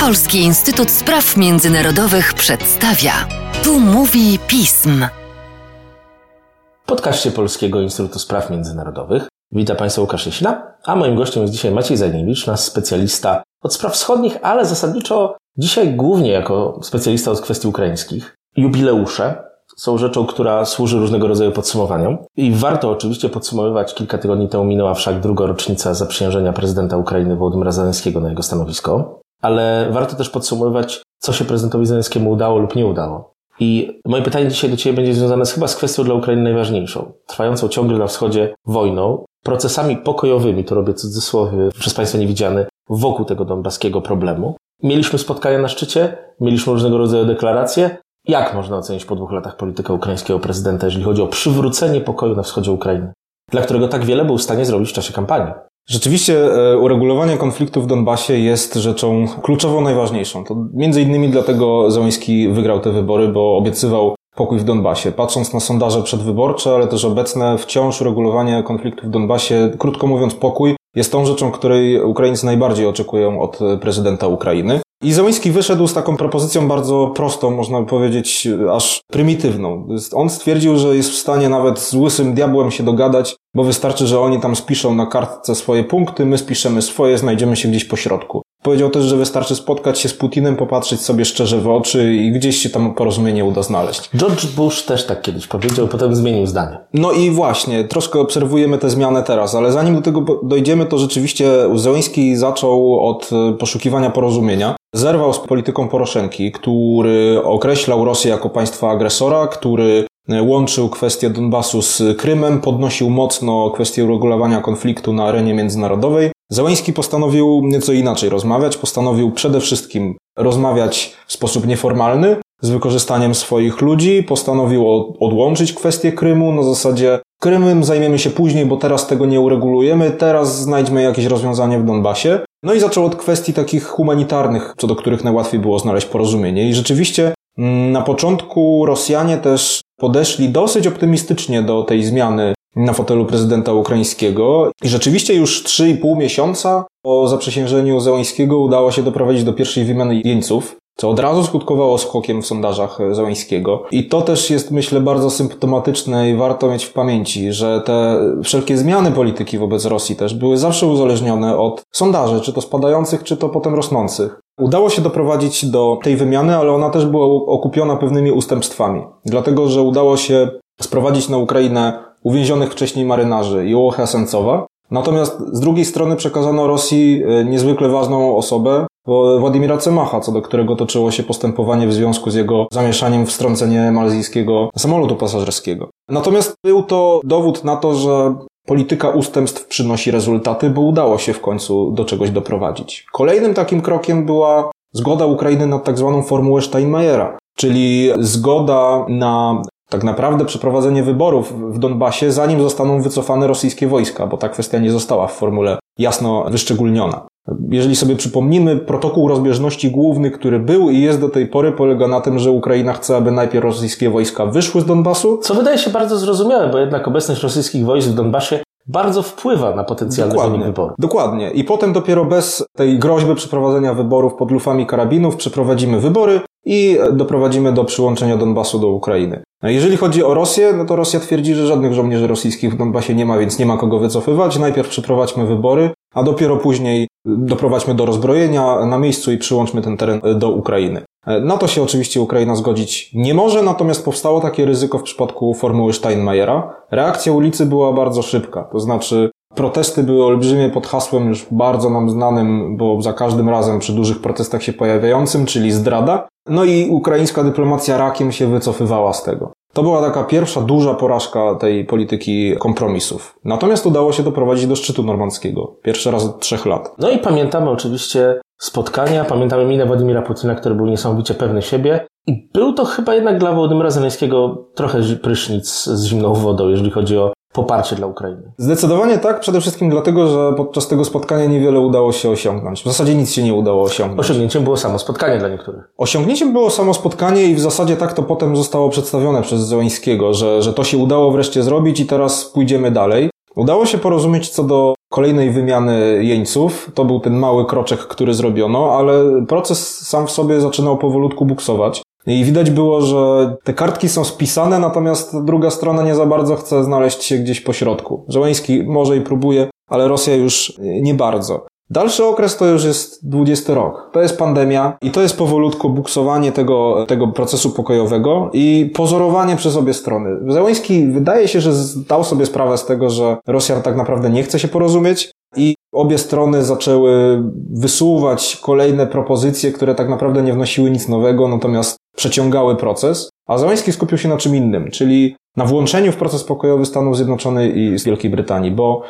Polski Instytut Spraw Międzynarodowych przedstawia. Tu mówi pism. W Polskiego Instytutu Spraw Międzynarodowych witam Państwa Łukasz Jesina, a moim gościem jest dzisiaj Maciej Zajniewicz, nasz specjalista od spraw wschodnich, ale zasadniczo dzisiaj głównie jako specjalista od kwestii ukraińskich. Jubileusze są rzeczą, która służy różnego rodzaju podsumowaniom. I warto oczywiście podsumowywać, kilka tygodni temu minęła wszak druga rocznica zaprzysiężenia prezydenta Ukrainy Wołodymyra Zelenskiego na jego stanowisko. Ale warto też podsumowywać, co się prezydentowi Zelenskiemu udało lub nie udało. I moje pytanie dzisiaj do Ciebie będzie związane z chyba z kwestią dla Ukrainy najważniejszą. Trwającą ciągle na wschodzie wojną, procesami pokojowymi, to robię cudzysłowie, przez Państwa niewidziany, wokół tego donbaskiego problemu. Mieliśmy spotkania na szczycie, mieliśmy różnego rodzaju deklaracje, jak można ocenić po dwóch latach politykę ukraińskiego prezydenta, jeżeli chodzi o przywrócenie pokoju na wschodzie Ukrainy, dla którego tak wiele był w stanie zrobić w czasie kampanii? Rzeczywiście e, uregulowanie konfliktu w Donbasie jest rzeczą kluczową, najważniejszą. To między innymi dlatego Zełenski wygrał te wybory, bo obiecywał pokój w Donbasie. Patrząc na sondaże przedwyborcze, ale też obecne wciąż uregulowanie konfliktu w Donbasie, krótko mówiąc pokój, jest tą rzeczą, której Ukraińcy najbardziej oczekują od prezydenta Ukrainy. I Zełenski wyszedł z taką propozycją bardzo prostą, można by powiedzieć, aż prymitywną. On stwierdził, że jest w stanie nawet z łysym diabłem się dogadać, bo wystarczy, że oni tam spiszą na kartce swoje punkty, my spiszemy swoje, znajdziemy się gdzieś po środku. Powiedział też, że wystarczy spotkać się z Putinem, popatrzeć sobie szczerze w oczy i gdzieś się tam porozumienie uda znaleźć. George Bush też tak kiedyś powiedział, potem zmienił zdanie. No i właśnie, troszkę obserwujemy tę zmianę teraz, ale zanim do tego dojdziemy, to rzeczywiście Zełenski zaczął od e, poszukiwania porozumienia. Zerwał z polityką Poroszenki, który określał Rosję jako państwa agresora, który e, łączył kwestię Donbasu z Krymem, podnosił mocno kwestię uregulowania konfliktu na arenie międzynarodowej. Załęski postanowił nieco inaczej rozmawiać, postanowił przede wszystkim rozmawiać w sposób nieformalny, z wykorzystaniem swoich ludzi, postanowił odłączyć kwestię Krymu na zasadzie Krymem zajmiemy się później, bo teraz tego nie uregulujemy, teraz znajdźmy jakieś rozwiązanie w Donbasie. No i zaczął od kwestii takich humanitarnych, co do których najłatwiej było znaleźć porozumienie. I rzeczywiście mm, na początku Rosjanie też podeszli dosyć optymistycznie do tej zmiany na fotelu prezydenta ukraińskiego. I rzeczywiście już 3,5 miesiąca po zaprzysiężeniu Zełańskiego udało się doprowadzić do pierwszej wymiany jeńców co od razu skutkowało skokiem w sondażach Zełańskiego. I to też jest, myślę, bardzo symptomatyczne i warto mieć w pamięci, że te wszelkie zmiany polityki wobec Rosji też były zawsze uzależnione od sondaży, czy to spadających, czy to potem rosnących. Udało się doprowadzić do tej wymiany, ale ona też była okupiona pewnymi ustępstwami. Dlatego, że udało się sprowadzić na Ukrainę uwięzionych wcześniej marynarzy Jołocha Sencowa, Natomiast z drugiej strony przekazano Rosji e, niezwykle ważną osobę, Władimira Cemacha, co do którego toczyło się postępowanie w związku z jego zamieszaniem w strącenie malzyjskiego samolotu pasażerskiego. Natomiast był to dowód na to, że polityka ustępstw przynosi rezultaty, bo udało się w końcu do czegoś doprowadzić. Kolejnym takim krokiem była zgoda Ukrainy na tak zwaną formułę Steinmeiera, czyli zgoda na tak naprawdę przeprowadzenie wyborów w Donbasie, zanim zostaną wycofane rosyjskie wojska, bo ta kwestia nie została w formule jasno wyszczególniona. Jeżeli sobie przypomnimy, protokół rozbieżności główny, który był i jest do tej pory, polega na tym, że Ukraina chce, aby najpierw rosyjskie wojska wyszły z Donbasu. Co wydaje się bardzo zrozumiałe, bo jednak obecność rosyjskich wojsk w Donbasie bardzo wpływa na potencjalny dokładnie, wynik wyborów. Dokładnie. I potem dopiero bez tej groźby przeprowadzenia wyborów pod lufami karabinów przeprowadzimy wybory i doprowadzimy do przyłączenia Donbasu do Ukrainy. No jeżeli chodzi o Rosję, no to Rosja twierdzi, że żadnych żołnierzy rosyjskich w Donbasie nie ma, więc nie ma kogo wycofywać. Najpierw przeprowadźmy wybory, a dopiero później doprowadźmy do rozbrojenia na miejscu i przyłączmy ten teren do Ukrainy. Na to się oczywiście Ukraina zgodzić nie może, natomiast powstało takie ryzyko w przypadku formuły Steinmeiera. Reakcja ulicy była bardzo szybka, to znaczy Protesty były olbrzymie pod hasłem już bardzo nam znanym, bo za każdym razem przy dużych protestach się pojawiającym, czyli zdrada. No i ukraińska dyplomacja rakiem się wycofywała z tego. To była taka pierwsza duża porażka tej polityki kompromisów. Natomiast udało się doprowadzić do szczytu normandzkiego. Pierwszy raz od trzech lat. No i pamiętamy oczywiście spotkania, pamiętamy minę Władimira Putina, który był niesamowicie pewny siebie. I był to chyba jednak dla Władimira Zeleńskiego trochę prysznic z zimną wodą, jeżeli chodzi o poparcie dla Ukrainy? Zdecydowanie tak, przede wszystkim dlatego, że podczas tego spotkania niewiele udało się osiągnąć. W zasadzie nic się nie udało osiągnąć. Osiągnięciem było samo spotkanie dla niektórych. Osiągnięciem było samo spotkanie i w zasadzie tak to potem zostało przedstawione przez Zełańskiego, że, że to się udało wreszcie zrobić i teraz pójdziemy dalej. Udało się porozumieć co do kolejnej wymiany jeńców. To był ten mały kroczek, który zrobiono, ale proces sam w sobie zaczynał powolutku buksować. I widać było, że te kartki są spisane, natomiast druga strona nie za bardzo chce znaleźć się gdzieś po środku. Żołański może i próbuje, ale Rosja już nie bardzo. Dalszy okres to już jest 20 rok. To jest pandemia i to jest powolutku buksowanie tego, tego procesu pokojowego i pozorowanie przez obie strony. Zełęński wydaje się, że zdał sobie sprawę z tego, że Rosja tak naprawdę nie chce się porozumieć i obie strony zaczęły wysuwać kolejne propozycje, które tak naprawdę nie wnosiły nic nowego, natomiast przeciągały proces. A Zełęński skupił się na czym innym, czyli na włączeniu w proces pokojowy Stanów Zjednoczonych i Wielkiej Brytanii, bo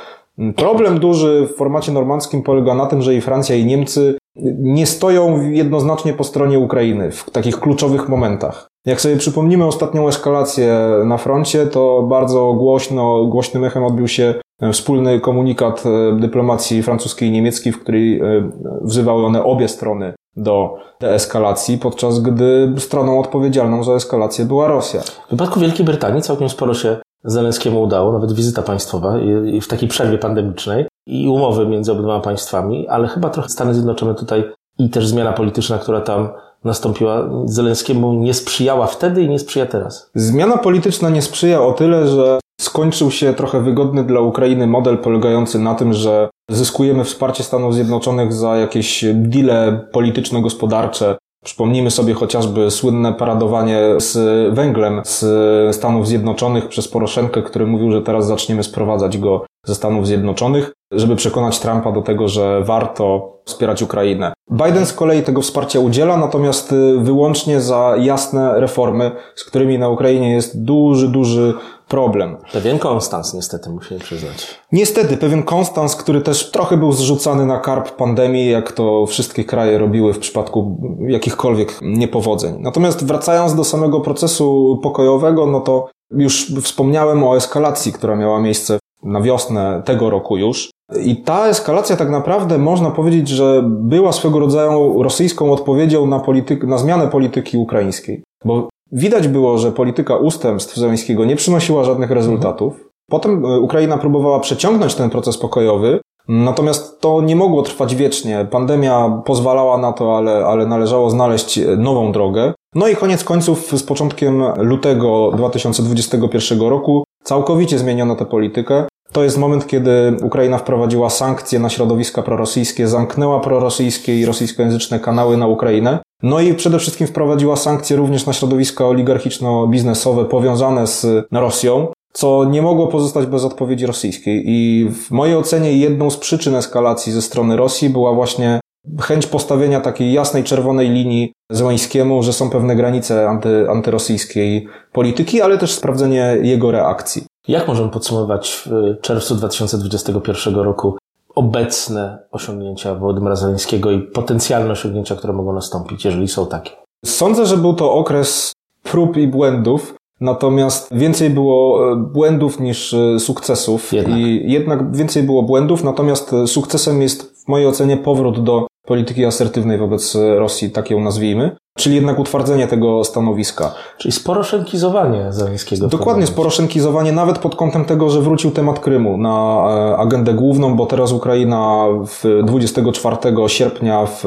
Problem duży w formacie normandzkim polega na tym, że i Francja i Niemcy nie stoją jednoznacznie po stronie Ukrainy w takich kluczowych momentach. Jak sobie przypomnimy ostatnią eskalację na froncie, to bardzo głośno, głośnym echem odbił się wspólny komunikat e, dyplomacji francuskiej i niemieckiej, w której e, wzywały one obie strony do deeskalacji, podczas gdy stroną odpowiedzialną za eskalację była Rosja. W przypadku Wielkiej Brytanii całkiem sporo się Zelenskiemu udało, nawet wizyta państwowa i w takiej przerwie pandemicznej i umowy między obydwoma państwami, ale chyba trochę Stany Zjednoczone tutaj i też zmiana polityczna, która tam nastąpiła, Zelenskiemu nie sprzyjała wtedy i nie sprzyja teraz. Zmiana polityczna nie sprzyja o tyle, że skończył się trochę wygodny dla Ukrainy model polegający na tym, że zyskujemy wsparcie Stanów Zjednoczonych za jakieś deale polityczno-gospodarcze, Przypomnijmy sobie chociażby słynne paradowanie z węglem z Stanów Zjednoczonych przez Poroszenkę, który mówił, że teraz zaczniemy sprowadzać go ze Stanów Zjednoczonych, żeby przekonać Trumpa do tego, że warto wspierać Ukrainę. Biden z kolei tego wsparcia udziela, natomiast wyłącznie za jasne reformy, z którymi na Ukrainie jest duży, duży problem. Pewien konstans, niestety, musimy przyznać. Niestety, pewien konstans, który też trochę był zrzucany na karp pandemii, jak to wszystkie kraje robiły w przypadku jakichkolwiek niepowodzeń. Natomiast wracając do samego procesu pokojowego, no to już wspomniałem o eskalacji, która miała miejsce na wiosnę tego roku już. I ta eskalacja tak naprawdę można powiedzieć, że była swego rodzaju rosyjską odpowiedzią na, polityk, na zmianę polityki ukraińskiej. Bo Widać było, że polityka ustępstw Zeleńskiego nie przynosiła żadnych rezultatów. Potem e, Ukraina próbowała przeciągnąć ten proces pokojowy, natomiast to nie mogło trwać wiecznie. Pandemia pozwalała na to, ale, ale należało znaleźć e, nową drogę. No i koniec końców z początkiem lutego 2021 roku całkowicie zmieniono tę politykę. To jest moment, kiedy Ukraina wprowadziła sankcje na środowiska prorosyjskie, zamknęła prorosyjskie i rosyjskojęzyczne kanały na Ukrainę. No i przede wszystkim wprowadziła sankcje również na środowiska oligarchiczno-biznesowe powiązane z Rosją, co nie mogło pozostać bez odpowiedzi rosyjskiej. I w mojej ocenie jedną z przyczyn eskalacji ze strony Rosji była właśnie chęć postawienia takiej jasnej, czerwonej linii Zełańskiemu, że są pewne granice anty, antyrosyjskiej polityki, ale też sprawdzenie jego reakcji. Jak możemy podsumować w czerwcu 2021 roku obecne osiągnięcia Władimira Zeleńskiego i potencjalne osiągnięcia, które mogą nastąpić, jeżeli są takie? Sądzę, że był to okres prób i błędów, natomiast więcej było e, błędów niż e, sukcesów. Jednak. I jednak więcej było błędów, natomiast e, sukcesem jest w mojej ocenie powrót do polityki asertywnej wobec Rosji, tak ją nazwijmy, czyli jednak utwardzenie tego stanowiska. Czyli sporoszenkizowanie Zeleńskiego. Dokładnie, sporoszenkizowanie nawet pod kątem tego, że wrócił temat Krymu na e, agendę główną, bo teraz Ukraina w 24 sierpnia w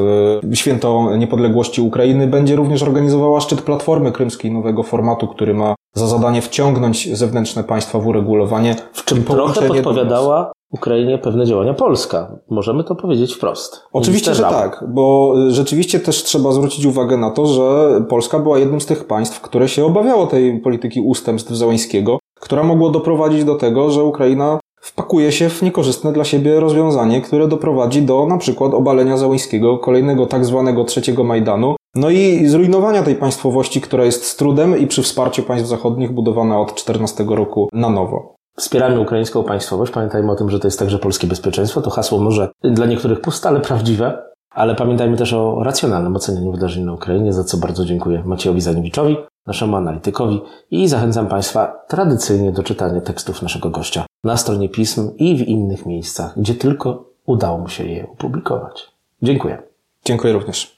święto niepodległości Ukrainy będzie również organizowała szczyt Platformy Krymskiej nowego formatu, który ma za zadanie wciągnąć zewnętrzne państwa w uregulowanie. W czym trochę podpowiadała Ukrainie pewne działania Polska. Możemy to powiedzieć wprost. Oczywiście, że tak, bo y, rzeczywiście też trzeba zwrócić uwagę na to, że Polska była jednym z tych państw, które się obawiało tej polityki ustępstw Załańskiego, która mogła doprowadzić do tego, że Ukraina wpakuje się w niekorzystne dla siebie rozwiązanie, które doprowadzi do na przykład obalenia Załańskiego, kolejnego tak zwanego trzeciego Majdanu, no i zrujnowania tej państwowości, która jest z trudem i przy wsparciu państw zachodnich budowana od 14 roku na nowo. Wspieramy ukraińską państwowość. Pamiętajmy o tym, że to jest także polskie bezpieczeństwo. To hasło może dla niektórych puste, ale prawdziwe. Ale pamiętajmy też o racjonalnym ocenianiu wydarzeń na Ukrainie, za co bardzo dziękuję Maciejowi Zaniewiczowi, naszemu analitykowi i zachęcam Państwa tradycyjnie do czytania tekstów naszego gościa na stronie pism i w innych miejscach, gdzie tylko udało mu się je opublikować. Dziękuję. Dziękuję również.